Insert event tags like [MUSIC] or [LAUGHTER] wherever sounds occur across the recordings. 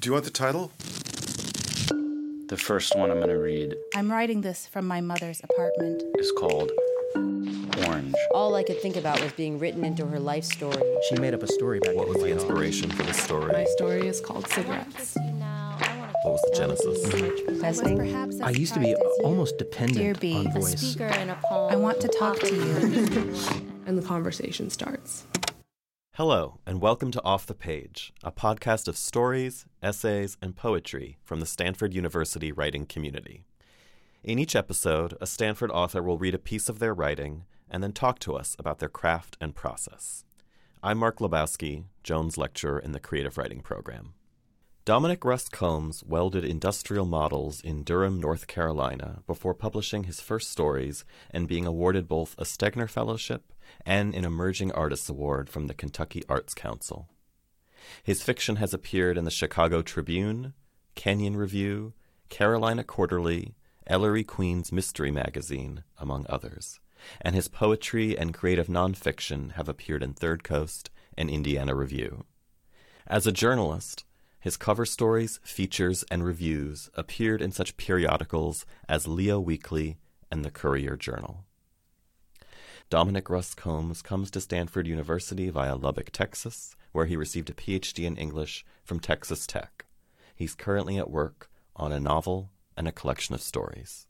Do you want the title? The first one I'm going to read I'm writing this from my mother's apartment. is called Orange. All I could think about was being written into her life story. She made up a story back What was the White Hall. inspiration for the story? My story is called Cigarettes. What was the genesis? Best thing? I used to be almost Dear dependent B, on a voice. I want to talk to you. [LAUGHS] And the conversation starts. Hello, and welcome to Off the Page, a podcast of stories, essays, and poetry from the Stanford University writing community. In each episode, a Stanford author will read a piece of their writing and then talk to us about their craft and process. I'm Mark Lebowski, Jones Lecturer in the Creative Writing Program. Dominic Russ Combs welded industrial models in Durham, North Carolina before publishing his first stories and being awarded both a Stegner Fellowship and an Emerging Artists Award from the Kentucky Arts Council. His fiction has appeared in the Chicago Tribune, Kenyon Review, Carolina Quarterly, Ellery Queen's Mystery Magazine, among others, and his poetry and creative nonfiction have appeared in Third Coast and Indiana Review. As a journalist, his cover stories, features, and reviews appeared in such periodicals as Leo Weekly and the Courier Journal. Dominic Russ Combs comes to Stanford University via Lubbock, Texas, where he received a PhD in English from Texas Tech. He's currently at work on a novel and a collection of stories.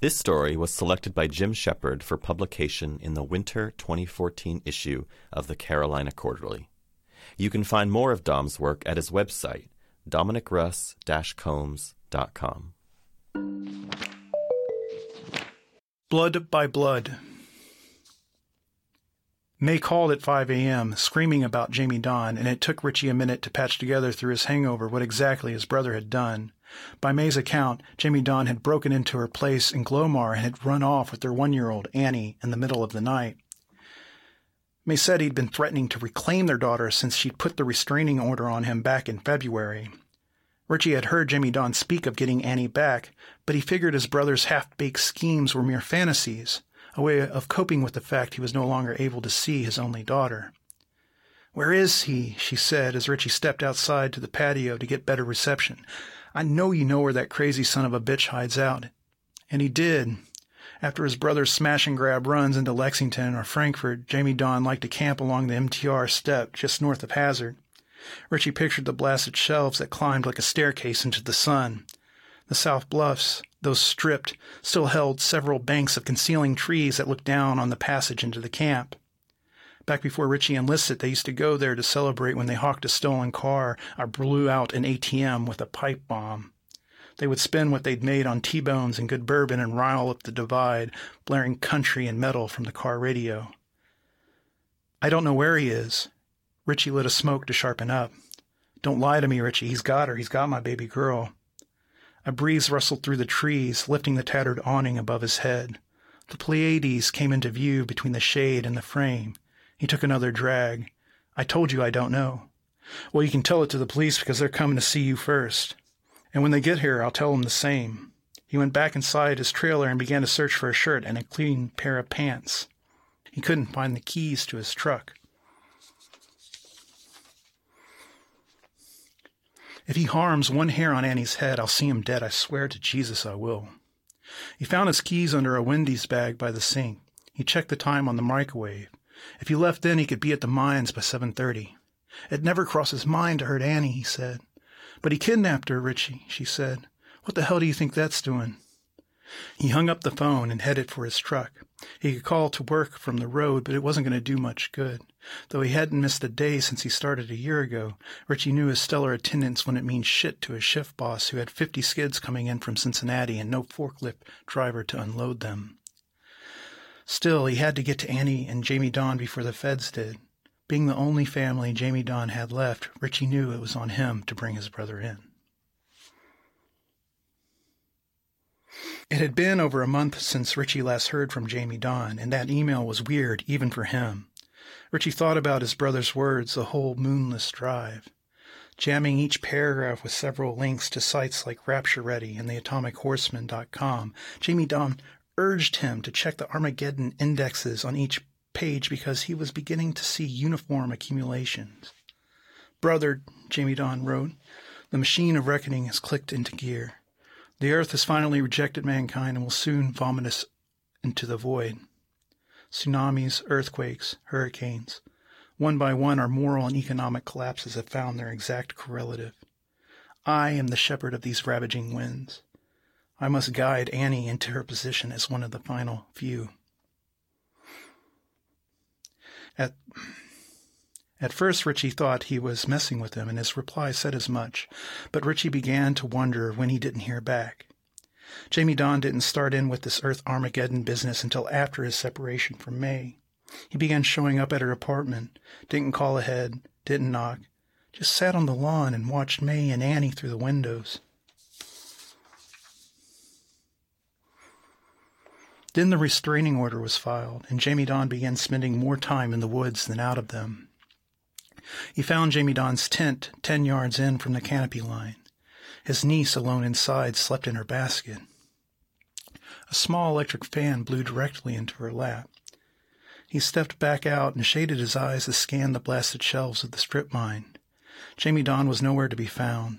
This story was selected by Jim Shepard for publication in the winter 2014 issue of the Carolina Quarterly. You can find more of Dom's work at his website, dominicruss-combs.com. Blood by Blood. May called at 5 a.m., screaming about Jamie Don, and it took Richie a minute to patch together through his hangover what exactly his brother had done. By May's account, Jamie Don had broken into her place in Glomawr and had run off with their one year old, Annie, in the middle of the night. May said he'd been threatening to reclaim their daughter since she'd put the restraining order on him back in February. Richie had heard Jamie Don speak of getting Annie back, but he figured his brother's half baked schemes were mere fantasies, a way of coping with the fact he was no longer able to see his only daughter. Where is he? she said as Richie stepped outside to the patio to get better reception. I know you know where that crazy son of a bitch hides out. And he did. After his brother's smash and grab runs into Lexington or Frankfurt, Jamie Don liked to camp along the MTR steppe just north of Hazard. Richie pictured the blasted shelves that climbed like a staircase into the sun. The South Bluffs, though stripped, still held several banks of concealing trees that looked down on the passage into the camp. Back before Richie enlisted, they used to go there to celebrate when they hawked a stolen car or blew out an ATM with a pipe bomb. They would spend what they'd made on T-bones and good bourbon and rile up the divide, blaring country and metal from the car radio. I don't know where he is. Richie lit a smoke to sharpen up. Don't lie to me, Richie. He's got her. He's got my baby girl. A breeze rustled through the trees, lifting the tattered awning above his head. The Pleiades came into view between the shade and the frame. He took another drag. I told you I don't know. Well, you can tell it to the police because they're coming to see you first. And when they get here, I'll tell them the same. He went back inside his trailer and began to search for a shirt and a clean pair of pants. He couldn't find the keys to his truck. If he harms one hair on Annie's head, I'll see him dead. I swear to Jesus I will. He found his keys under a Wendy's bag by the sink. He checked the time on the microwave. If he left then, he could be at the mines by 7.30. It never crossed his mind to hurt Annie, he said. But he kidnapped her, Richie, she said. What the hell do you think that's doing? He hung up the phone and headed for his truck. He could call to work from the road, but it wasn't going to do much good. Though he hadn't missed a day since he started a year ago, Richie knew his stellar attendance wouldn't mean shit to his shift boss who had 50 skids coming in from Cincinnati and no forklift driver to unload them. Still, he had to get to Annie and Jamie Don before the feds did. Being the only family Jamie Don had left, Richie knew it was on him to bring his brother in. It had been over a month since Richie last heard from Jamie Don, and that email was weird even for him. Richie thought about his brother's words the whole moonless drive, jamming each paragraph with several links to sites like Rapture Ready and the AtomicHorseman.com. Jamie Don urged him to check the Armageddon indexes on each page because he was beginning to see uniform accumulations. Brother, Jamie Don wrote, The machine of reckoning has clicked into gear. The earth has finally rejected mankind and will soon vomit us into the void. Tsunamis, earthquakes, hurricanes. One by one, our moral and economic collapses have found their exact correlative. I am the shepherd of these ravaging winds. I must guide Annie into her position as one of the final few. At, at first, Richie thought he was messing with him, and his reply said as much, but Richie began to wonder when he didn't hear back. Jamie Don didn't start in with this Earth Armageddon business until after his separation from May. He began showing up at her apartment, didn't call ahead, didn't knock, just sat on the lawn and watched May and Annie through the windows. Then the restraining order was filed, and Jamie Don began spending more time in the woods than out of them. He found Jamie Don's tent ten yards in from the canopy line. His niece, alone inside, slept in her basket. A small electric fan blew directly into her lap. He stepped back out and shaded his eyes to scan the blasted shelves of the strip mine. Jamie Don was nowhere to be found.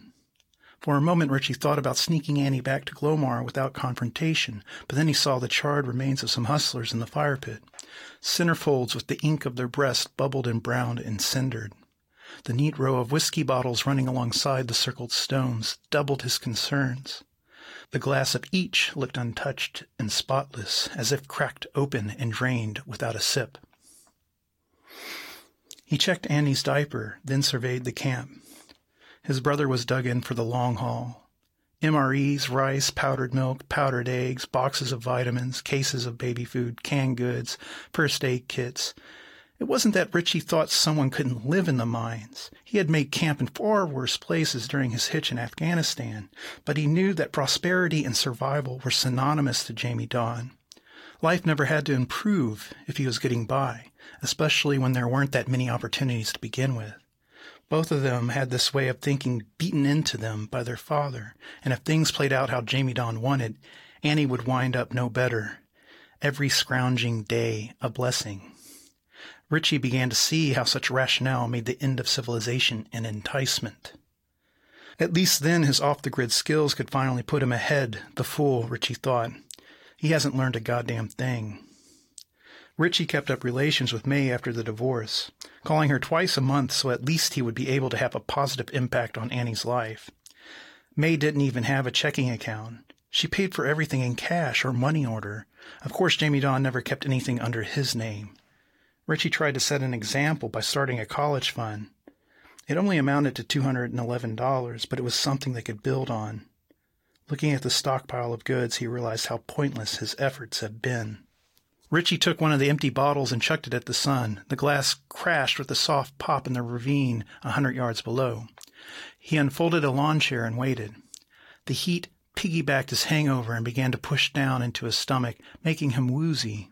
For a moment, Richie thought about sneaking Annie back to Glomawr without confrontation, but then he saw the charred remains of some hustlers in the fire pit. Centerfolds with the ink of their breasts bubbled and browned and cindered. The neat row of whiskey bottles running alongside the circled stones doubled his concerns. The glass of each looked untouched and spotless, as if cracked open and drained without a sip. He checked Annie's diaper, then surveyed the camp. His brother was dug in for the long haul. MREs, rice, powdered milk, powdered eggs, boxes of vitamins, cases of baby food, canned goods, first aid kits. It wasn't that Richie thought someone couldn't live in the mines. He had made camp in far worse places during his hitch in Afghanistan, but he knew that prosperity and survival were synonymous to Jamie Don. Life never had to improve if he was getting by, especially when there weren't that many opportunities to begin with. Both of them had this way of thinking beaten into them by their father, and if things played out how Jamie Don wanted, Annie would wind up no better. Every scrounging day a blessing. Richie began to see how such rationale made the end of civilization an enticement. At least then his off the grid skills could finally put him ahead, the fool, Richie thought. He hasn't learned a goddamn thing. Richie kept up relations with May after the divorce, calling her twice a month so at least he would be able to have a positive impact on Annie's life. May didn't even have a checking account. She paid for everything in cash or money order. Of course, Jamie Don never kept anything under his name. Richie tried to set an example by starting a college fund. It only amounted to $211, but it was something they could build on. Looking at the stockpile of goods, he realized how pointless his efforts had been. Richie took one of the empty bottles and chucked it at the sun. The glass crashed with a soft pop in the ravine a hundred yards below. He unfolded a lawn chair and waited. The heat piggybacked his hangover and began to push down into his stomach, making him woozy.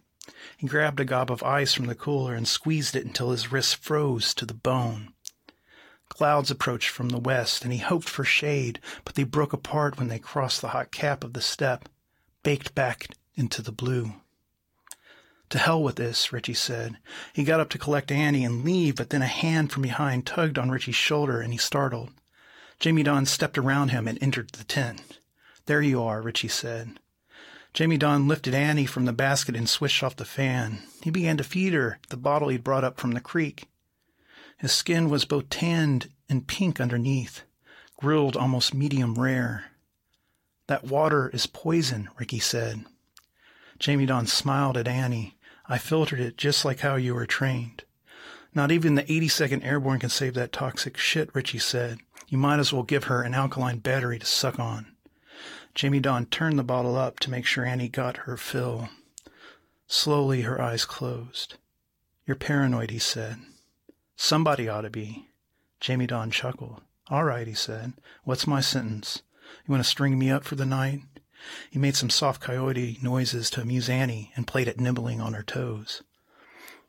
He grabbed a gob of ice from the cooler and squeezed it until his wrist froze to the bone. Clouds approached from the west, and he hoped for shade, but they broke apart when they crossed the hot cap of the steppe, baked back into the blue. To hell with this, Richie said. He got up to collect Annie and leave, but then a hand from behind tugged on Richie's shoulder and he startled. Jamie Don stepped around him and entered the tent. There you are, Richie said. Jamie Don lifted Annie from the basket and swished off the fan. He began to feed her the bottle he'd brought up from the creek. His skin was both tanned and pink underneath, grilled almost medium rare. That water is poison, Ricky said. Jamie Don smiled at Annie. I filtered it just like how you were trained. Not even the 82nd Airborne can save that toxic shit, Richie said. You might as well give her an alkaline battery to suck on. Jamie Don turned the bottle up to make sure Annie got her fill. Slowly, her eyes closed. You're paranoid, he said. Somebody ought to be. Jamie Don chuckled. All right, he said. What's my sentence? You want to string me up for the night? He made some soft coyote noises to amuse Annie and played at nibbling on her toes.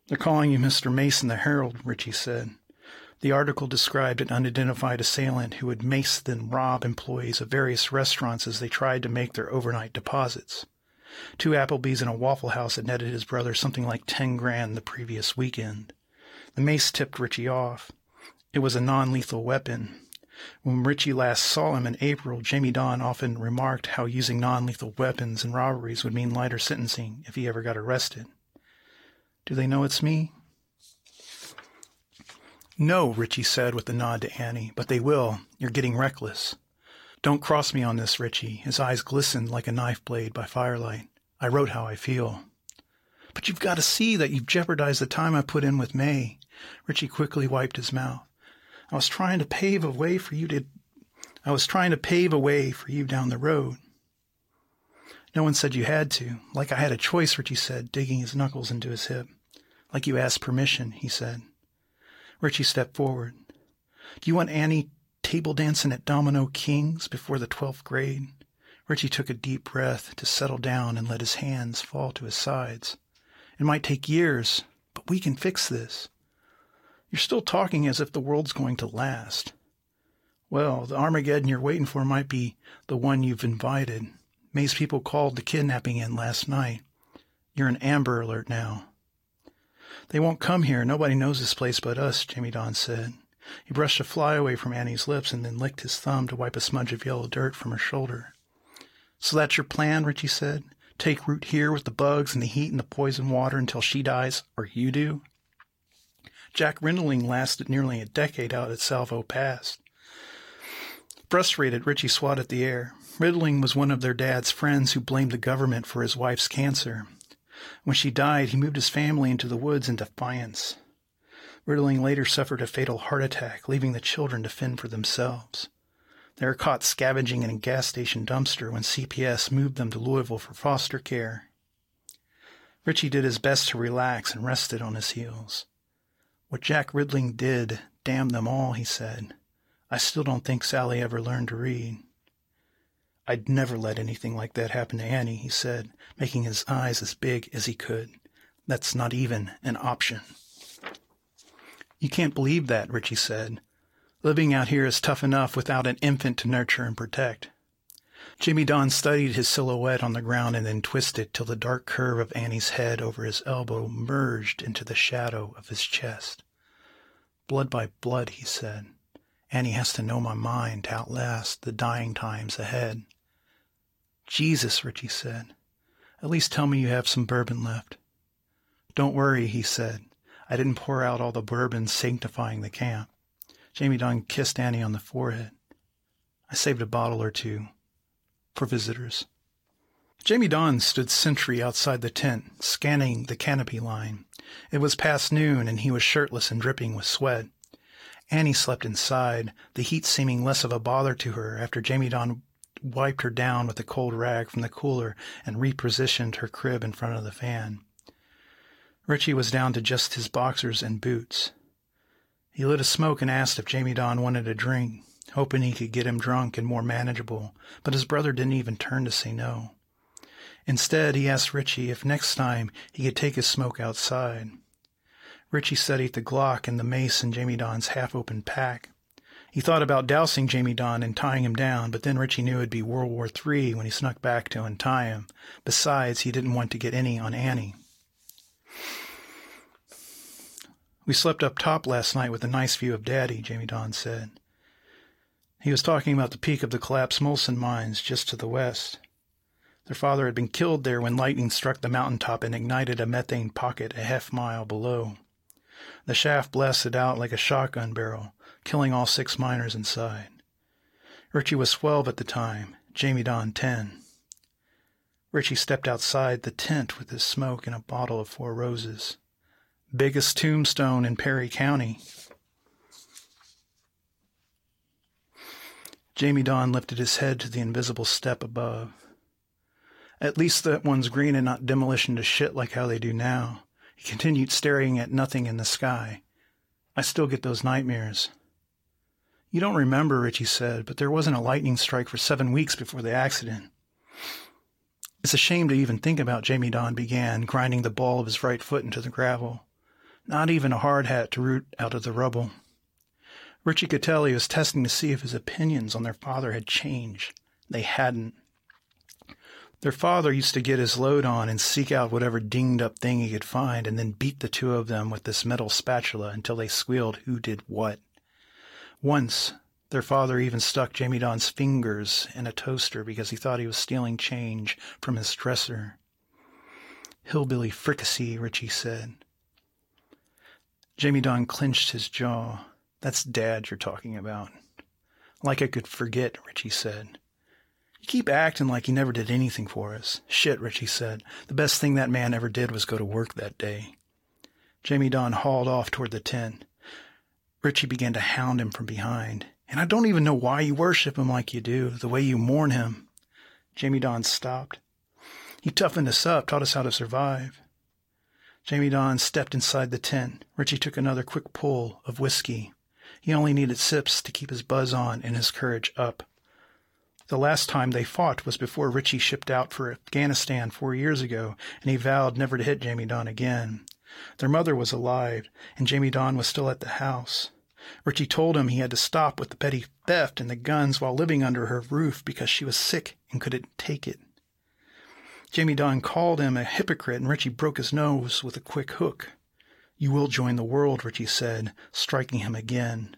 They're calling you Mr. Mason the Herald, Richie said. The article described an unidentified assailant who would mace then rob employees of various restaurants as they tried to make their overnight deposits. Two Applebee's and a Waffle House had netted his brother something like ten grand the previous weekend. The mace tipped Richie off. It was a non-lethal weapon. When Richie last saw him in April, Jamie Don often remarked how using non-lethal weapons in robberies would mean lighter sentencing if he ever got arrested. Do they know it's me? No, Richie said with a nod to Annie, but they will. You're getting reckless. Don't cross me on this, Richie. His eyes glistened like a knife blade by firelight. I wrote how I feel. But you've got to see that you've jeopardized the time I put in with May. Richie quickly wiped his mouth. I was trying to pave a way for you to I was trying to pave a way for you down the road. No one said you had to. Like I had a choice, Richie said, digging his knuckles into his hip. Like you asked permission, he said. Richie stepped forward. Do you want Annie table dancing at Domino Kings before the twelfth grade? Richie took a deep breath to settle down and let his hands fall to his sides. It might take years, but we can fix this. You're still talking as if the world's going to last. Well, the Armageddon you're waiting for might be the one you've invited. May's people called the kidnapping in last night. You're an Amber Alert now. They won't come here. Nobody knows this place but us, Jimmy Don said. He brushed a fly away from Annie's lips and then licked his thumb to wipe a smudge of yellow dirt from her shoulder. So that's your plan, Richie said? Take root here with the bugs and the heat and the poison water until she dies, or you do? Jack Riddling lasted nearly a decade out at Salvo Pass. Frustrated, Richie swatted the air. Riddling was one of their dad's friends who blamed the government for his wife's cancer. When she died, he moved his family into the woods in defiance. Riddling later suffered a fatal heart attack, leaving the children to fend for themselves. They were caught scavenging in a gas station dumpster when CPS moved them to Louisville for foster care. Richie did his best to relax and rested on his heels. What Jack Riddling did, damn them all, he said. I still don't think Sally ever learned to read. I'd never let anything like that happen to Annie, he said, making his eyes as big as he could. That's not even an option. You can't believe that, Richie said. Living out here is tough enough without an infant to nurture and protect. Jimmy Don studied his silhouette on the ground and then twisted till the dark curve of Annie's head over his elbow merged into the shadow of his chest. Blood by blood, he said. Annie has to know my mind to outlast the dying times ahead. Jesus, Richie said. At least tell me you have some bourbon left. Don't worry, he said. I didn't pour out all the bourbon sanctifying the camp. Jamie Don kissed Annie on the forehead. I saved a bottle or two for visitors. Jamie Don stood sentry outside the tent, scanning the canopy line. It was past noon, and he was shirtless and dripping with sweat. Annie slept inside, the heat seeming less of a bother to her after Jamie Don wiped her down with a cold rag from the cooler and repositioned her crib in front of the fan. Richie was down to just his boxers and boots. He lit a smoke and asked if Jamie Don wanted a drink, hoping he could get him drunk and more manageable, but his brother didn't even turn to say no. Instead, he asked Richie if next time he could take his smoke outside. Richie studied the Glock and the mace in Jamie Don's half-open pack. He thought about dousing Jamie Don and tying him down, but then Richie knew it'd be World War III when he snuck back to untie him. Besides, he didn't want to get any on Annie. We slept up top last night with a nice view of Daddy, Jamie Don said. He was talking about the peak of the collapsed Molson mines just to the west. Their father had been killed there when lightning struck the mountaintop and ignited a methane pocket a half mile below. The shaft blasted out like a shotgun barrel, killing all six miners inside. Richie was 12 at the time, Jamie Don 10. Richie stepped outside the tent with his smoke and a bottle of Four Roses. Biggest tombstone in Perry County. Jamie Don lifted his head to the invisible step above. At least that one's green and not demolition to shit like how they do now. He continued staring at nothing in the sky. I still get those nightmares. You don't remember, Richie said, but there wasn't a lightning strike for seven weeks before the accident. It's a shame to even think about, Jamie Don began, grinding the ball of his right foot into the gravel. Not even a hard hat to root out of the rubble. Richie could tell he was testing to see if his opinions on their father had changed. They hadn't. Their father used to get his load on and seek out whatever dinged up thing he could find and then beat the two of them with this metal spatula until they squealed who did what. Once, Their father even stuck Jamie Don's fingers in a toaster because he thought he was stealing change from his dresser. Hillbilly fricassee, Richie said. Jamie Don clenched his jaw. That's Dad you're talking about. Like I could forget, Richie said. You keep acting like he never did anything for us. Shit, Richie said. The best thing that man ever did was go to work that day. Jamie Don hauled off toward the tent. Richie began to hound him from behind. And I don't even know why you worship him like you do, the way you mourn him. Jamie Don stopped. He toughened us up, taught us how to survive. Jamie Don stepped inside the tent. Richie took another quick pull of whiskey. He only needed sips to keep his buzz on and his courage up. The last time they fought was before Richie shipped out for Afghanistan four years ago, and he vowed never to hit Jamie Don again. Their mother was alive, and Jamie Don was still at the house. Richie told him he had to stop with the petty theft and the guns while living under her roof because she was sick and couldn't take it. Jamie Don called him a hypocrite, and Richie broke his nose with a quick hook. You will join the world, Richie said, striking him again.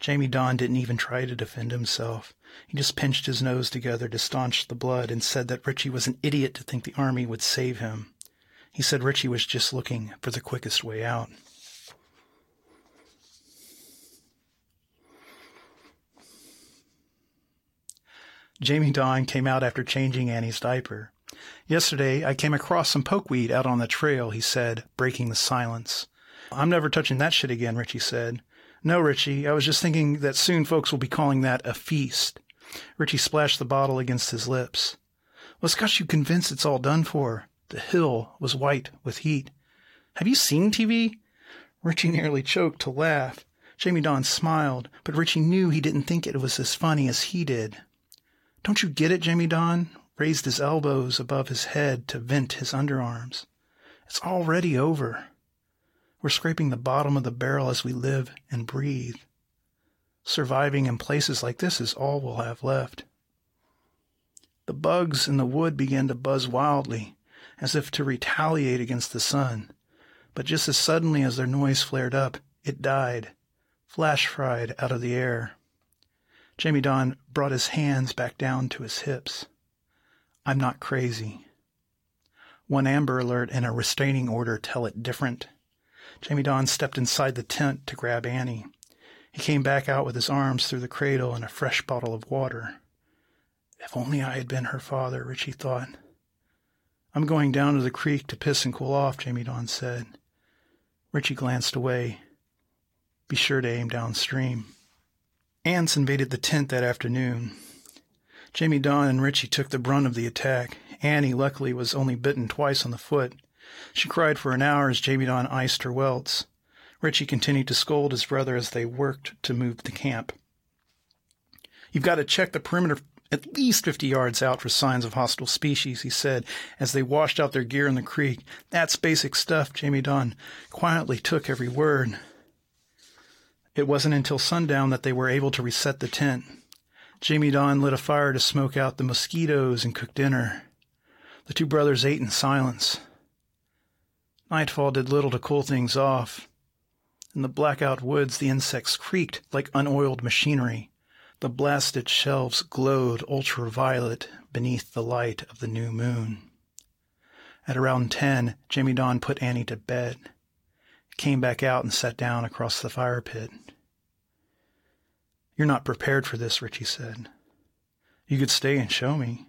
Jamie Don didn't even try to defend himself. He just pinched his nose together to staunch the blood and said that Richie was an idiot to think the army would save him. He said Richie was just looking for the quickest way out. Jamie Don came out after changing Annie's diaper. Yesterday, I came across some pokeweed out on the trail, he said, breaking the silence. I'm never touching that shit again, Richie said. No, Richie, I was just thinking that soon folks will be calling that a feast. Richie splashed the bottle against his lips. What's got you convinced it's all done for? The hill was white with heat. Have you seen TV? Richie nearly choked to laugh. Jamie Don smiled, but Richie knew he didn't think it was as funny as he did. Don't you get it, Jamie Don? Raised his elbows above his head to vent his underarms. It's already over. We're scraping the bottom of the barrel as we live and breathe. Surviving in places like this is all we'll have left. The bugs in the wood began to buzz wildly, as if to retaliate against the sun. But just as suddenly as their noise flared up, it died, flash fried out of the air. Jamie Don brought his hands back down to his hips. I'm not crazy. One Amber Alert and a restraining order tell it different. Jamie Don stepped inside the tent to grab Annie. He came back out with his arms through the cradle and a fresh bottle of water. If only I had been her father, Richie thought. I'm going down to the creek to piss and cool off, Jamie Don said. Richie glanced away. Be sure to aim downstream. Ants invaded the tent that afternoon. Jamie Don and Richie took the brunt of the attack. Annie, luckily, was only bitten twice on the foot. She cried for an hour as Jamie Don iced her welts. Richie continued to scold his brother as they worked to move the camp. You've got to check the perimeter at least 50 yards out for signs of hostile species, he said as they washed out their gear in the creek. That's basic stuff, Jamie Don quietly took every word. It wasn't until sundown that they were able to reset the tent. Jamie Don lit a fire to smoke out the mosquitoes and cook dinner. The two brothers ate in silence. Nightfall did little to cool things off. In the blackout woods, the insects creaked like unoiled machinery. The blasted shelves glowed ultraviolet beneath the light of the new moon. At around ten, Jamie Don put Annie to bed. Came back out and sat down across the fire pit. You're not prepared for this, Richie said. You could stay and show me.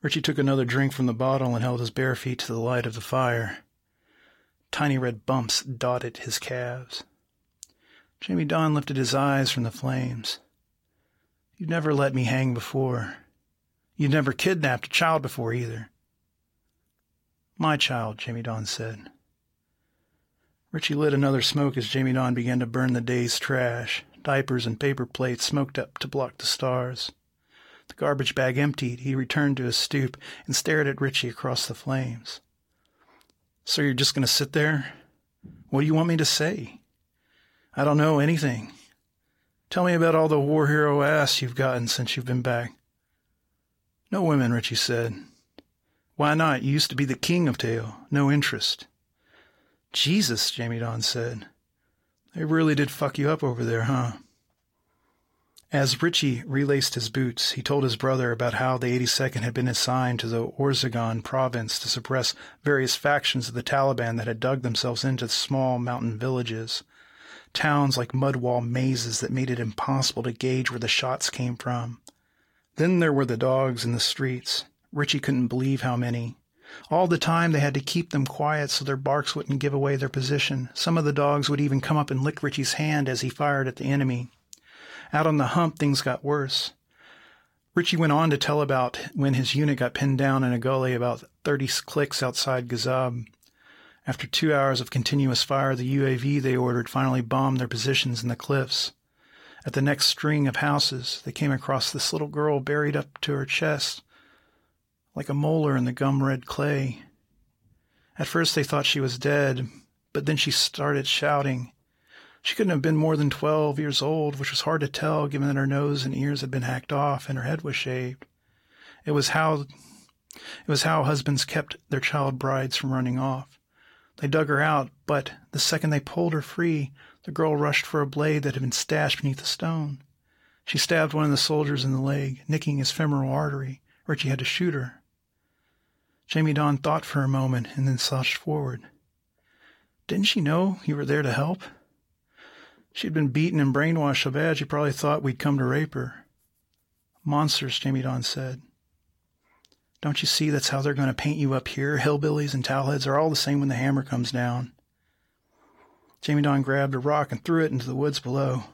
Richie took another drink from the bottle and held his bare feet to the light of the fire. Tiny red bumps dotted his calves. Jamie Don lifted his eyes from the flames. You've never let me hang before. You've never kidnapped a child before either. My child, Jamie Don said. Richie lit another smoke as Jamie Don began to burn the day's trash. Diapers and paper plates smoked up to block the stars. The garbage bag emptied, he returned to his stoop and stared at Richie across the flames. So you're just going to sit there? What do you want me to say? I don't know anything. Tell me about all the war hero ass you've gotten since you've been back. No women, Richie said. Why not? You used to be the king of tail. No interest. Jesus, Jamie Don said. They really did fuck you up over there, huh? As Richie relaced his boots, he told his brother about how the 82nd had been assigned to the Oruzgan province to suppress various factions of the Taliban that had dug themselves into small mountain villages, towns like mud wall mazes that made it impossible to gauge where the shots came from. Then there were the dogs in the streets. Richie couldn't believe how many. All the time they had to keep them quiet so their barks wouldn't give away their position. Some of the dogs would even come up and lick Richie's hand as he fired at the enemy. Out on the hump, things got worse. Richie went on to tell about when his unit got pinned down in a gully about 30 clicks outside Gizab. After two hours of continuous fire, the UAV they ordered finally bombed their positions in the cliffs. At the next string of houses, they came across this little girl buried up to her chest, like a molar in the gum red clay. At first they thought she was dead, but then she started shouting. She couldn't have been more than 12 years old, which was hard to tell given that her nose and ears had been hacked off and her head was shaved. It was how it was how husbands kept their child brides from running off. They dug her out, but the second they pulled her free, the girl rushed for a blade that had been stashed beneath a stone. She stabbed one of the soldiers in the leg, nicking his femoral artery. Richie had to shoot her. Jamie Don thought for a moment and then slouched forward. Didn't she know you were there to help? She'd been beaten and brainwashed so bad she probably thought we'd come to rape her. Monsters, Jamie Don said. Don't you see that's how they're going to paint you up here? Hillbillies and towelheads are all the same when the hammer comes down. Jamie Don grabbed a rock and threw it into the woods below.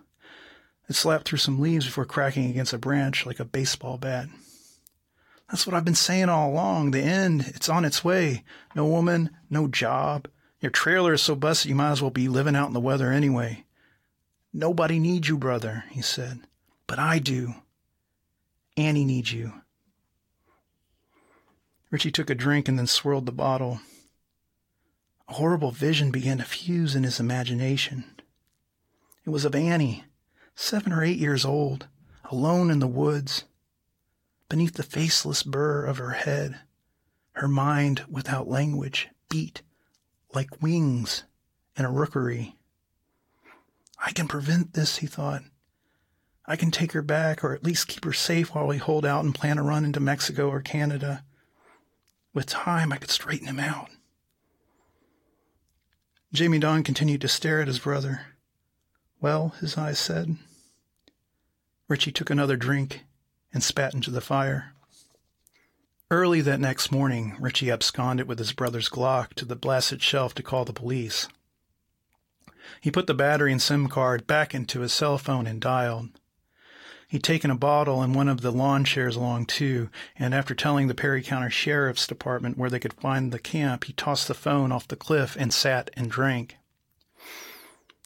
It slapped through some leaves before cracking against a branch like a baseball bat. That's what I've been saying all along. The end, it's on its way. No woman, no job. Your trailer is so busted you might as well be living out in the weather anyway. Nobody needs you, brother, he said. But I do. Annie needs you. Richie took a drink and then swirled the bottle. A horrible vision began to fuse in his imagination. It was of Annie, seven or eight years old, alone in the woods. Beneath the faceless burr of her head, her mind without language beat like wings in a rookery. I can prevent this, he thought. I can take her back, or at least keep her safe while we hold out and plan a run into Mexico or Canada. With time, I could straighten him out. Jamie Don continued to stare at his brother. Well, his eyes said. Richie took another drink and spat into the fire. Early that next morning, Richie absconded with his brother's Glock to the blasted shelf to call the police. He put the battery and SIM card back into his cell phone and dialed. He'd taken a bottle and one of the lawn chairs along too, and after telling the Perry County Sheriff's Department where they could find the camp, he tossed the phone off the cliff and sat and drank.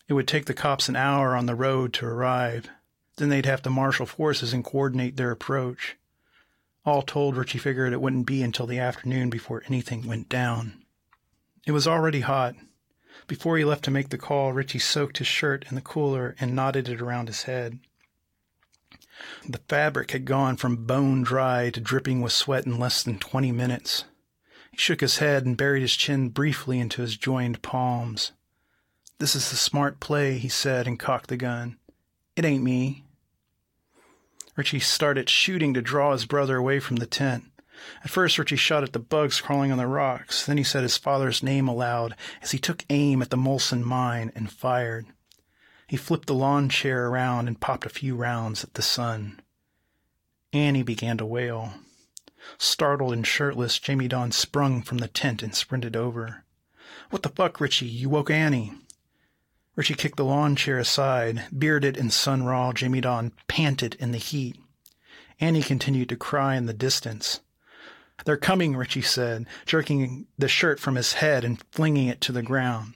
It would take the cops an hour on the road to arrive. Then they'd have to marshal forces and coordinate their approach. All told, Richie figured it wouldn't be until the afternoon before anything went down. It was already hot. Before he left to make the call, Richie soaked his shirt in the cooler and knotted it around his head. The fabric had gone from bone dry to dripping with sweat in less than twenty minutes. He shook his head and buried his chin briefly into his joined palms. This is the smart play, he said, and cocked the gun. It ain't me. Richie started shooting to draw his brother away from the tent. At first, Richie shot at the bugs crawling on the rocks. Then he said his father's name aloud as he took aim at the Molson mine and fired. He flipped the lawn chair around and popped a few rounds at the sun. Annie began to wail. Startled and shirtless, Jamie Don sprung from the tent and sprinted over. What the fuck, Richie? You woke Annie. Richie kicked the lawn chair aside. Bearded and sun raw, Jamie Don panted in the heat. Annie continued to cry in the distance. They're coming, Richie said, jerking the shirt from his head and flinging it to the ground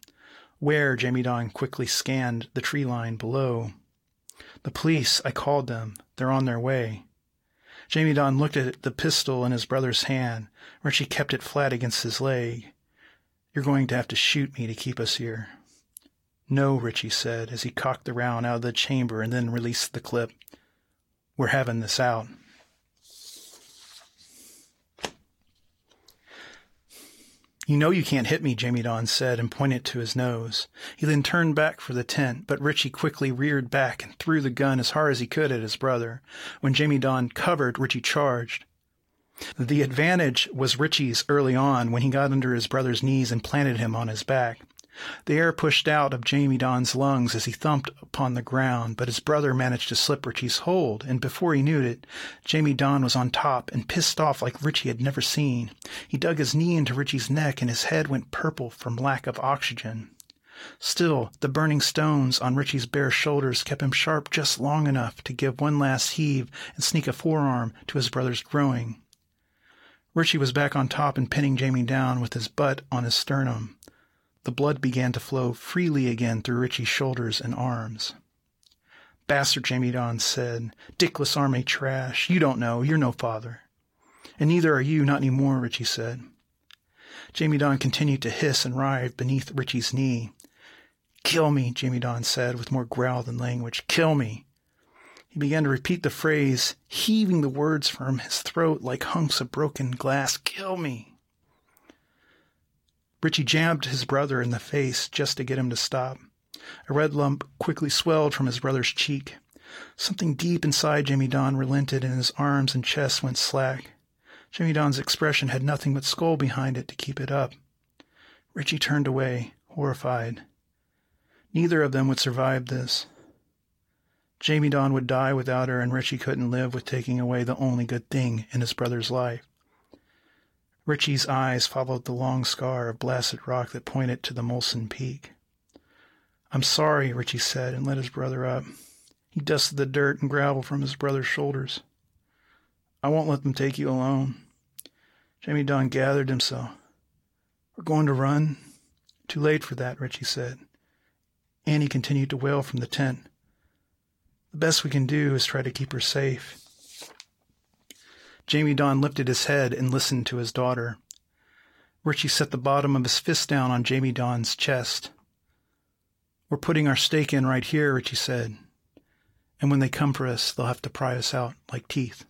where Jamie Don quickly scanned the tree line below. The police, I called them. They're on their way. Jamie Don looked at the pistol in his brother's hand. Richie kept it flat against his leg. You're going to have to shoot me to keep us here. No, Richie said as he cocked the round out of the chamber and then released the clip. We're having this out. You know you can't hit me, Jamie Don said and pointed to his nose. He then turned back for the tent, but Richie quickly reared back and threw the gun as hard as he could at his brother. When Jamie Don covered, Richie charged. The advantage was Richie's early on when he got under his brother's knees and planted him on his back. The air pushed out of Jamie Don's lungs as he thumped upon the ground, but his brother managed to slip Richie's hold, and before he knew it, Jamie Don was on top and pissed off like Richie had never seen. He dug his knee into Richie's neck, and his head went purple from lack of oxygen. Still, the burning stones on Richie's bare shoulders kept him sharp just long enough to give one last heave and sneak a forearm to his brother's groin. Richie was back on top and pinning Jamie down with his butt on his sternum. The blood began to flow freely again through Richie's shoulders and arms. Bastard, Jamie Don said. Dickless army trash. You don't know. You're no father. And neither are you, not any more, Richie said. Jamie Don continued to hiss and writhe beneath Richie's knee. Kill me, Jamie Don said with more growl than language. Kill me. He began to repeat the phrase, heaving the words from his throat like hunks of broken glass. Kill me. Richie jabbed his brother in the face just to get him to stop. A red lump quickly swelled from his brother's cheek. Something deep inside Jamie Don relented and his arms and chest went slack. Jamie Don's expression had nothing but skull behind it to keep it up. Richie turned away, horrified. Neither of them would survive this. Jamie Don would die without her, and Richie couldn't live with taking away the only good thing in his brother's life. Richie's eyes followed the long scar of blasted rock that pointed to the Molson Peak. I'm sorry, Richie said, and let his brother up. He dusted the dirt and gravel from his brother's shoulders. I won't let them take you alone. Jamie Don gathered himself. We're going to run. Too late for that, Richie said. Annie continued to wail from the tent. The best we can do is try to keep her safe. Jamie Don lifted his head and listened to his daughter. Richie set the bottom of his fist down on Jamie Don's chest. We're putting our stake in right here, Richie said. And when they come for us, they'll have to pry us out like teeth.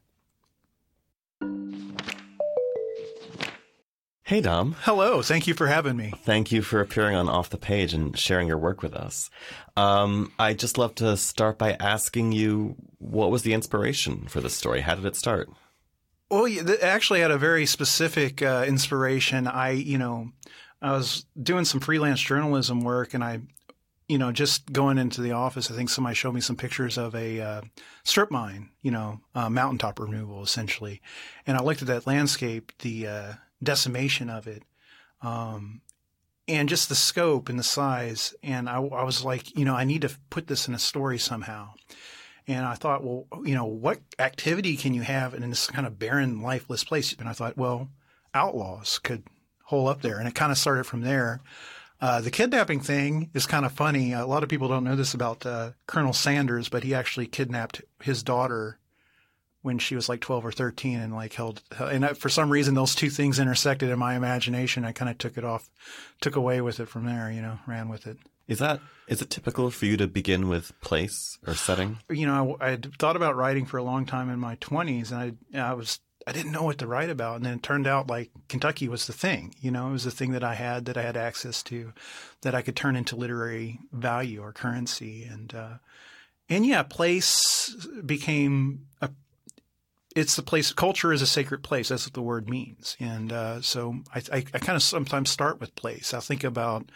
Hey, Dom. Hello. Thank you for having me. Thank you for appearing on Off the Page and sharing your work with us. Um, I'd just love to start by asking you what was the inspiration for this story? How did it start? Well, it actually had a very specific uh, inspiration. I, you know, I was doing some freelance journalism work and I, you know, just going into the office, I think somebody showed me some pictures of a uh, strip mine, you know, uh, mountaintop removal essentially. And I looked at that landscape, the uh, decimation of it, um, and just the scope and the size. And I, I was like, you know, I need to put this in a story somehow. And I thought, well, you know, what activity can you have in this kind of barren, lifeless place? And I thought, well, outlaws could hole up there. And it kind of started from there. Uh, the kidnapping thing is kind of funny. A lot of people don't know this about uh, Colonel Sanders, but he actually kidnapped his daughter when she was like 12 or 13 and like held, and for some reason those two things intersected in my imagination. I kind of took it off, took away with it from there, you know, ran with it. Is that is it typical for you to begin with place or setting? You know, I, had thought about writing for a long time in my twenties, and I I was I didn't know what to write about, and then it turned out like Kentucky was the thing. You know, it was the thing that I had that I had access to, that I could turn into literary value or currency, and uh, and yeah, place became a it's the place. Culture is a sacred place. That's what the word means. And uh, so I, I, I kind of sometimes start with place. I'll think about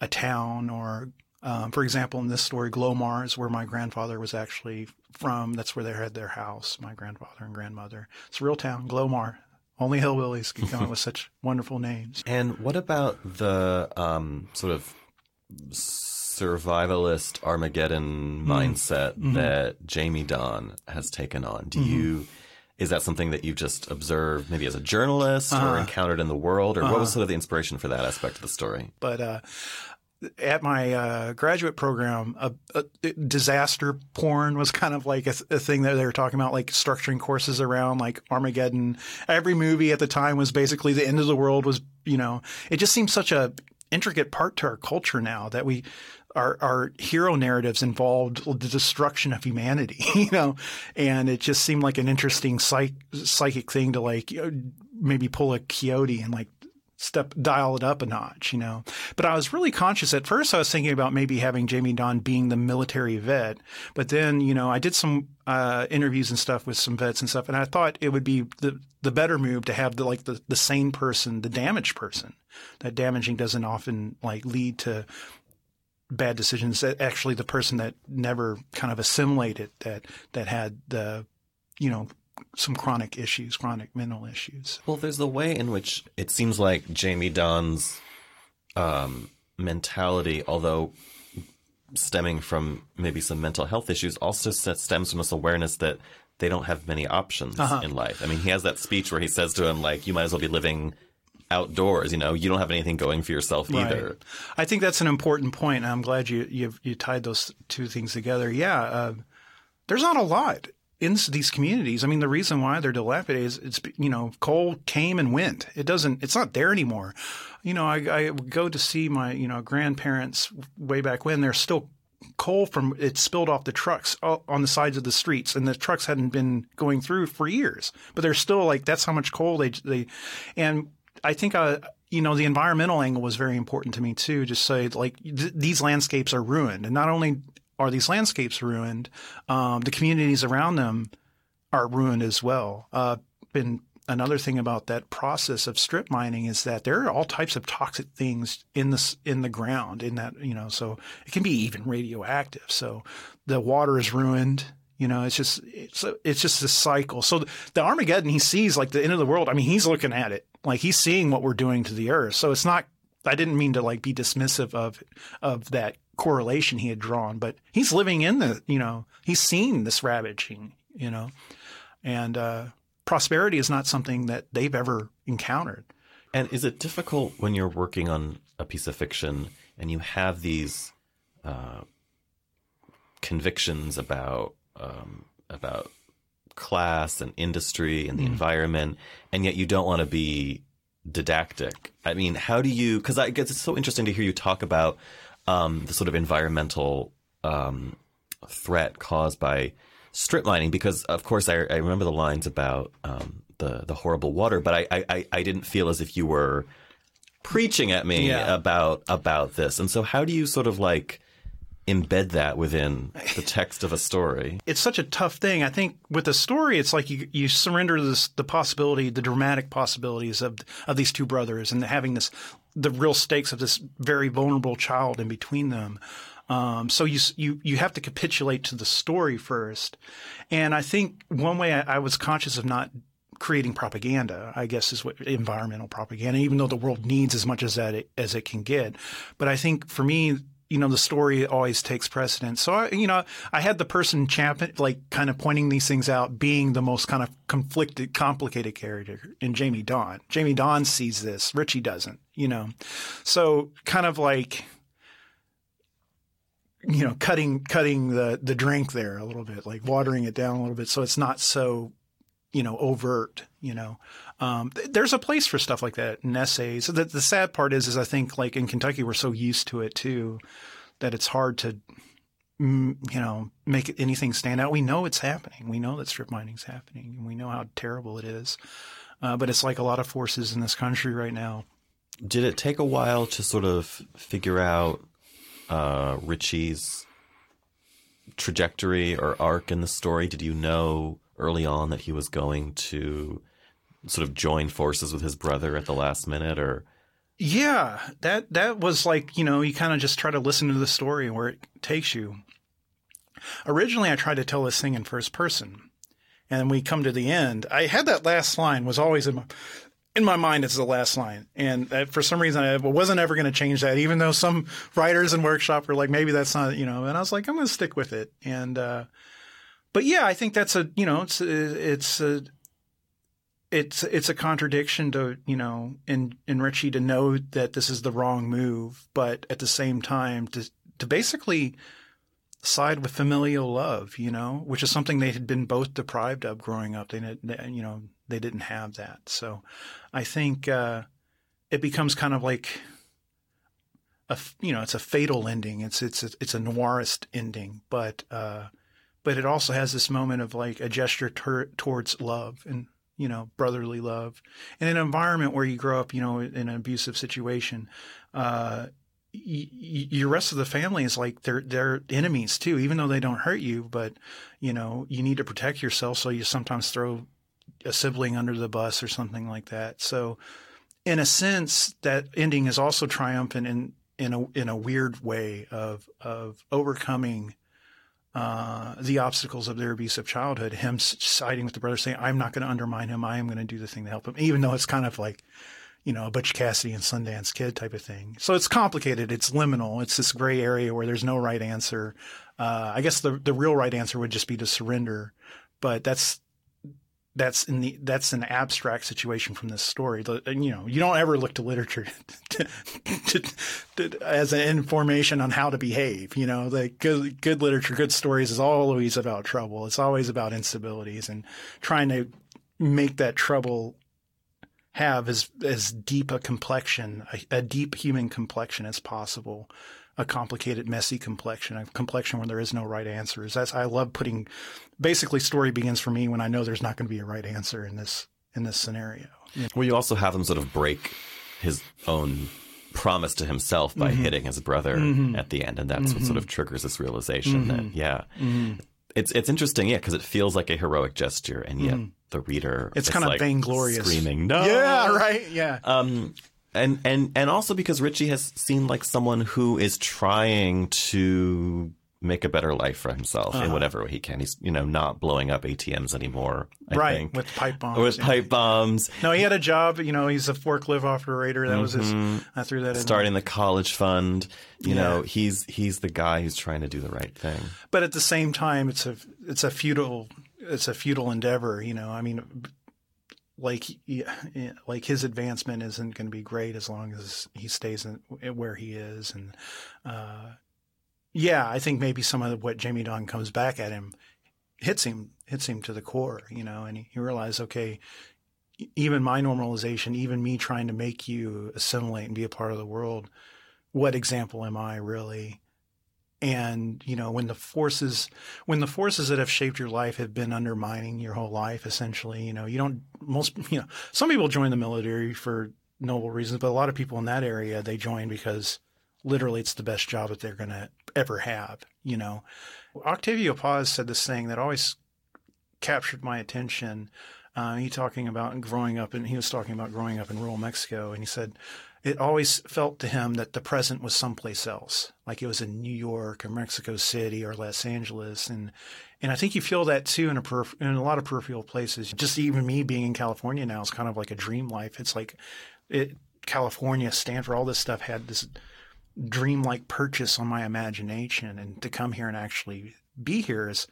a town or, um, for example, in this story, Glomawr is where my grandfather was actually from. That's where they had their house, my grandfather and grandmother. It's a real town, Glomawr. Only hillbillies can come up with [LAUGHS] such wonderful names. And what about the um, sort of survivalist Armageddon mm. mindset mm-hmm. that Jamie Don has taken on? Do mm-hmm. you is that something that you've just observed maybe as a journalist uh-huh. or encountered in the world? Or uh-huh. what was uh-huh. sort of the inspiration for that aspect of the story? But uh, at my uh, graduate program, disaster porn was kind of like a, a, thing that they were talking about, like structuring courses around like Armageddon. Every movie at the time was basically the end of the world was, you know, it just seems such a intricate part to our culture now that we our, our hero narratives involved the destruction of humanity, [LAUGHS] you know, and it just seemed like an interesting psych, psychic thing to like maybe pull a Quixote and like step dial it up a notch, you know. But I was really conscious at first. I was thinking about maybe having Jamie Don being the military vet, but then you know I did some uh, interviews and stuff with some vets and stuff, and I thought it would be the the better move to have the like the the sane person, the damaged person. That damaging doesn't often like lead to bad decisions. Actually, the person that never kind of assimilated that that had the you know some chronic issues, chronic mental issues. Well, there's the way in which it seems like Jamie Don's um, mentality, although stemming from maybe some mental health issues, also stems from this awareness that they don't have many options uh-huh. in life. I mean, he has that speech where he says to him, like, you might as well be living outdoors. You know, you don't have anything going for yourself right. either. I think that's an important point. I'm glad you you you tied those two things together. Yeah, uh, there's not a lot in these communities. I mean, the reason why they're dilapidated is it's you know coal came and went. It doesn't. It's not there anymore. You know, I, I go to see my you know grandparents way back when. There's still coal from it spilled off the trucks on the sides of the streets, and the trucks hadn't been going through for years. But they're still like that's how much coal they they, and I think uh, you know the environmental angle was very important to me too. Just say like th- these landscapes are ruined, and not only are these landscapes ruined, um, the communities around them are ruined as well. Uh, and another thing about that process of strip mining is that there are all types of toxic things in the in the ground. In that you know, so it can be even radioactive. So the water is ruined. You know, it's just it's it's just a cycle. So the Armageddon he sees like the end of the world. I mean, he's looking at it like he's seeing what we're doing to the earth. So it's not. I didn't mean to like be dismissive of of that correlation he had drawn, but he's living in the, you know, he's seen this ravaging, you know, and uh, prosperity is not something that they've ever encountered. And is it difficult when you're working on a piece of fiction and you have these uh, convictions about um, about class and industry and the mm. environment, and yet you don't want to be didactic? I mean, how do you? Because I guess it's so interesting to hear you talk about um, the sort of environmental um, threat caused by strip mining because of course I, I remember the lines about um, the the horrible water but I, I, I didn't feel as if you were preaching at me yeah. about about this and so how do you sort of like embed that within the text of a story [LAUGHS] it's such a tough thing i think with a story it's like you you surrender this the possibility the dramatic possibilities of of these two brothers and having this the real stakes of this very vulnerable child in between them. Um, so you, you, you have to capitulate to the story first. And I think one way I, I was conscious of not creating propaganda, I guess is what environmental propaganda, even though the world needs as much as that it, as it can get. But I think for me, you know, the story always takes precedence. So, I, you know, I had the person champion, like kind of pointing these things out, being the most kind of conflicted, complicated character in Jamie Don. Jamie Don sees this, Richie doesn't, you know. So, kind of like, you know, cutting cutting the the drink there a little bit, like watering it down a little bit, so it's not so, you know, overt. You know, um, th- there's a place for stuff like that in essays. The, the sad part is, is I think like in Kentucky we're so used to it too that it's hard to, mm, you know, make anything stand out. We know it's happening. We know that strip mining is happening, and we know how terrible it is. Uh, but it's like a lot of forces in this country right now. Did it take a while to sort of figure out uh, Richie's trajectory or arc in the story? Did you know early on that he was going to sort of join forces with his brother at the last minute or? Yeah that that was like you know you kind of just try to listen to the story where it takes you. Originally i tried to tell this thing in first person and we come to the end. I had that last line was always in my in my mind it's the last line and for some reason i wasn't ever going to change that even though some writers and workshop were like maybe that's not you know and i was like i'm going to stick with it and uh but yeah i think that's a you know it's it's a it's it's a contradiction to you know in in Richie to know that this is the wrong move, but at the same time to to basically side with familial love, you know, which is something they had been both deprived of growing up. They, they you know they didn't have that, so I think uh, it becomes kind of like a you know it's a fatal ending. It's it's a, it's a noirist ending, but uh, but it also has this moment of like a gesture ter- towards love and you know, brotherly love. In an environment where you grow up, you know, in an abusive situation, uh, y- y- your rest of the family is like they're they're enemies too, even though they don't hurt you. But you know, you need to protect yourself, so you sometimes throw a sibling under the bus or something like that. So, in a sense, that ending is also triumphant in in a in a weird way of of overcoming uh, the obstacles of their abusive childhood. Him siding with the brother, saying, "I'm not going to undermine him. I am going to do the thing to help him," even though it's kind of like. You know, a Butch Cassidy and Sundance Kid type of thing. So it's complicated. It's liminal. It's this gray area where there's no right answer. Uh, I guess the the real right answer would just be to surrender, but that's that's in the that's an abstract situation from this story. The, you know, you don't ever look to literature [LAUGHS] to, to, to, as an information on how to behave. You know, the good good literature, good stories is always about trouble. It's always about instabilities and trying to make that trouble have as as deep a complexion, a, a deep human complexion as possible a complicated, messy complexion, a complexion where there is no right answers. That's I love putting. Basically, story begins for me when I know there's not going to be a right answer in this in this scenario. Well, you also have him sort of break his own promise to himself by Mm-hmm. hitting his brother at the end, and that's what sort of triggers this realization that Mm-hmm. yeah, it's it's interesting, yeah, because it feels like a heroic gesture, and yet the reader Mm-hmm. It's kind of like vainglorious. screaming no, Yeah, right. Yeah. Um, and and and also because Richie has seemed like someone who is trying to make a better life for himself Uh-huh. in whatever way he can. He's you know not blowing up ATMs anymore. I right. think. With pipe bombs. Or with yeah. pipe bombs, No, he had a job. You know, he's a forklift operator. That was his. I threw that in. Mm-hmm. starting the college fund. You Yeah. know, he's he's the guy who's trying to do the right thing. but at the same time, it's a it's a futile it's a futile endeavor. You know, I mean, like like his advancement isn't going to be great as long as he stays in, where he is, and uh, yeah, I think maybe some of what Jamie Don comes back at him hits him hits him to the core. You know, and he, he realizes, okay. Even my normalization, even me trying to make you assimilate and be a part of the world, what example am I really? And you know when the forces when the forces that have shaped your life have been undermining your whole life essentially you know you don't most [LAUGHS] you know some people join the military for noble reasons but a lot of people in that area they join because literally it's the best job that they're going to ever have you know. Octavio paz said this thing that always captured my attention uh, he talking about growing up and he was talking about growing up in rural mexico and he said it always felt to him that the present was someplace else, like it was in New York or Mexico City or Los Angeles, and and I think you feel that too in a perif- in a lot of peripheral places. Just even me being in California now is kind of like a dream life. It's like it, California, Stanford, all this stuff had this dreamlike purchase on my imagination, and to come here and actually be here is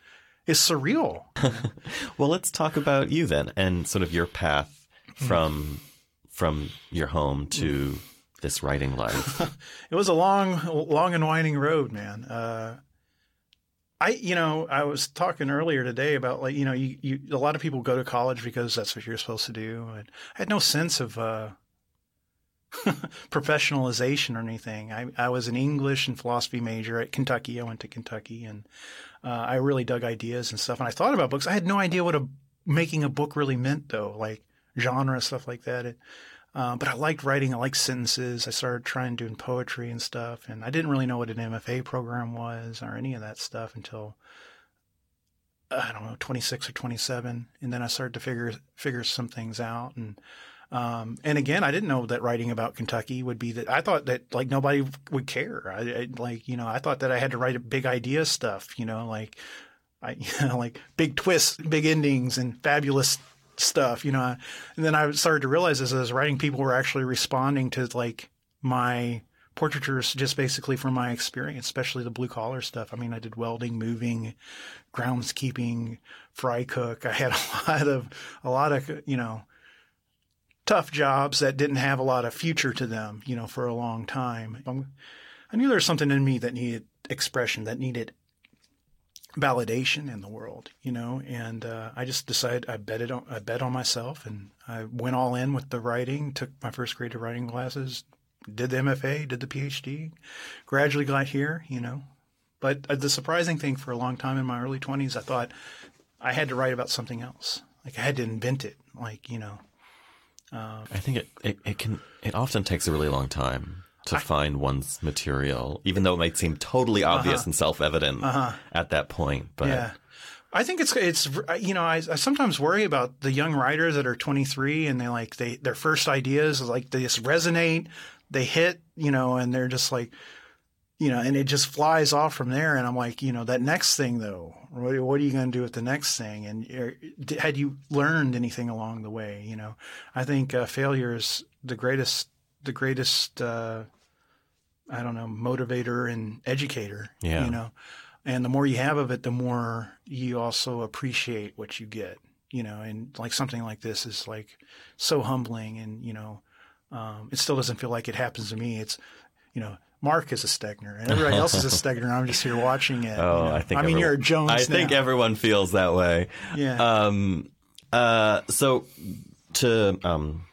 is surreal. [LAUGHS] Well, let's talk about you then, and sort of your path hmm. from from your home to this writing life. [LAUGHS] it was a long, long and winding road, man. Uh, I, you know, I was talking earlier today about like, you know, you, you, a lot of people go to college because that's what you're supposed to do. And I had no sense of, uh, [LAUGHS] professionalization or anything. I, I was an English and philosophy major at Kentucky. I went to Kentucky and, uh, I really dug ideas and stuff. And I thought about books. I had no idea what a, making a book really meant though, like genre, stuff like that. It, uh, but I liked writing. I liked sentences. I started trying doing poetry and stuff, and I didn't really know what an MFA program was or any of that stuff until I don't know, 26 or 27, and then I started to figure figure some things out. And um, and again, I didn't know that writing about Kentucky would be that. I thought that like nobody would care. I, I like you know I thought that I had to write big idea stuff. You know, like I you [LAUGHS] know, like big twists, big endings, and fabulous stuff, you know. And then I started to realize as I was writing, people were actually responding to like my portraitures just basically from my experience, especially the blue collar stuff. I mean, I did welding, moving, groundskeeping, fry cook. I had [LAUGHS] a lot of, a lot of, you know, tough jobs that didn't have a lot of future to them, you know, for a long time. Um, I knew there was something in me that needed expression, that needed validation in the world, you know, and uh, I just decided I bet it on I bet on myself, and I went all in with the writing. Took my first grade of writing classes, did the MFA, did the PhD, gradually got here, you know. But uh, the surprising thing for a long time in my early twenties, I thought I had to write about something else. Like I had to invent it. Like you know, I think it, it, it can it often takes a really long time to find one's material, even though it might seem totally obvious and self evident at that point. But Uh-huh. yeah. I think it's it's you know I, I sometimes worry about the young writers that are 23 and they like they their first ideas like they just resonate, they hit you know, and they're just like you know, and it just flies off from there. And I'm like, you know, that next thing though, what, what are you going to do with the next thing? And d- had you learned anything along the way? You know, I think uh, failure is the greatest, the greatest, uh, I don't know, motivator and educator. Yeah. You know, and the more you have of it, the more you also appreciate what you get. You know, and like something like this is like so humbling, and you know, um, it still doesn't feel like it happens to me. It's, you know, Mark is a Stegner and everybody else is a [LAUGHS] Stegner. I'm just here watching it. oh, you know. I think I mean, everyone- you're a Jones. I think everyone feels that way. Yeah. Um, uh, so to um,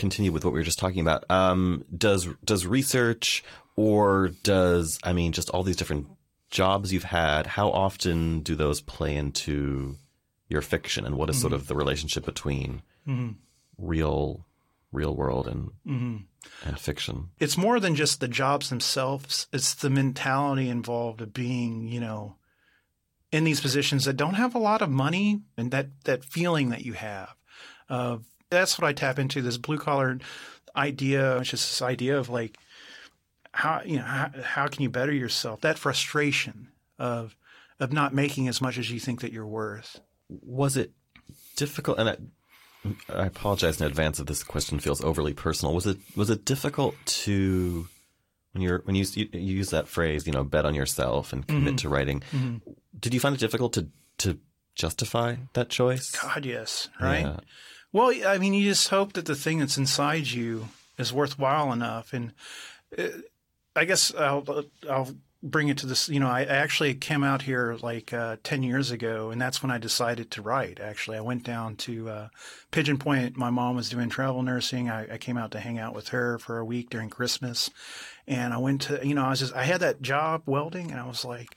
continue with what we were just talking about, um, does does research or does I mean just all these different jobs you've had? How often do those play into your fiction, and what is Mm-hmm. sort of the relationship between real real world and Mm-hmm. and fiction? it's more than just the jobs themselves. It's the mentality involved of being, you know, in these positions that don't have a lot of money and that, that feeling that you have of that's what I tap into this blue collar idea, which is this idea of like, how, you know, how, how can you better yourself? That frustration of, of not making as much as you think that you're worth. was it difficult and I, I apologize in advance if this question feels overly personal was it was it difficult to when you're when you, you, use that phrase you know bet on yourself and commit mm-hmm. to writing mm-hmm. did you find it difficult to to justify that choice God, yes. Right. Yeah. Well, I mean, you just hope that the thing that's inside you is worthwhile enough. And uh, I guess I'll, I'll bring it to this. You know, I actually came out here like uh, 10 years ago, and that's when I decided to write. Actually, I went down to uh, Pigeon Point. My mom was doing travel nursing. I, I came out to hang out with her for a week during Christmas. And I went to, you know, I was just, I had that job welding, and I was like,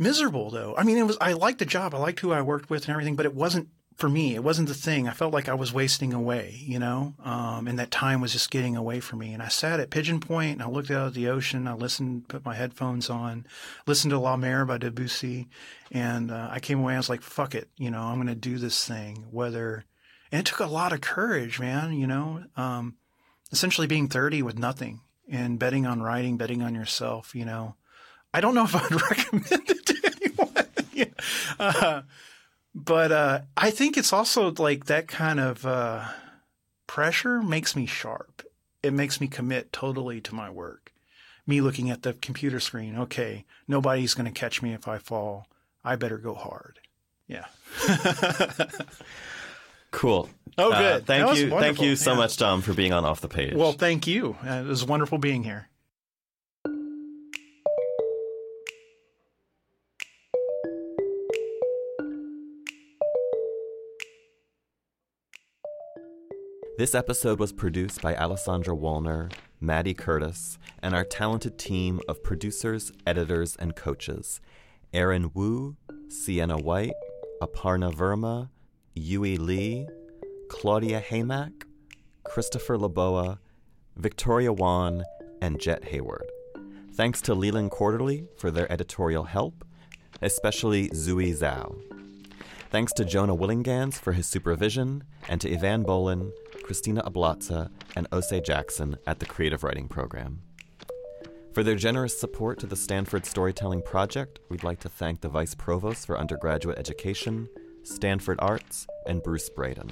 miserable though. I mean, it was I liked the job, I liked who I worked with and everything, but it wasn't for me. It wasn't the thing. I felt like I was wasting away, you know, um, and that time was just getting away from me. And I sat at Pigeon Point and I looked out at the ocean. I listened, put my headphones on, listened to La Mer by Debussy, and uh, I came away. I was like, "Fuck it," you know, I'm going to do this thing. Whether, and it took a lot of courage, man. You know, um, essentially being 30 with nothing and betting on writing, betting on yourself. You know, I don't know if [LAUGHS] I'd recommend it to anyone. [LAUGHS] Yeah. uh, but uh, I think it's also like that kind of uh, pressure makes me sharp. It makes me commit totally to my work. Me looking at the computer screen, okay, nobody's going to catch me if I fall. I better go hard. Yeah. [LAUGHS] cool Oh, Uh, good. thank That was you thank you so Yeah. much tom for being on off the page Well, thank you. Uh, it was wonderful being here. This episode was produced by Alessandra Wallner, Maddie Curtis, and our talented team of producers, editors, and coaches Aaron Wu, Sienna White, Aparna Verma, Yui Lee, Claudia Haymack, Christopher Laboa, Victoria Wan, and Jet Hayward. Thanks to Leland Quarterly for their editorial help, especially Zui Zhao. Thanks to Jonah Willihnganz for his supervision, and to Ivan Bolin, Christina Ablatza, and Ose Jackson at the Creative Writing Program. For their generous support to the Stanford Storytelling Project, we'd like to thank the Vice Provost for Undergraduate Education, Stanford Arts, and Bruce Braden.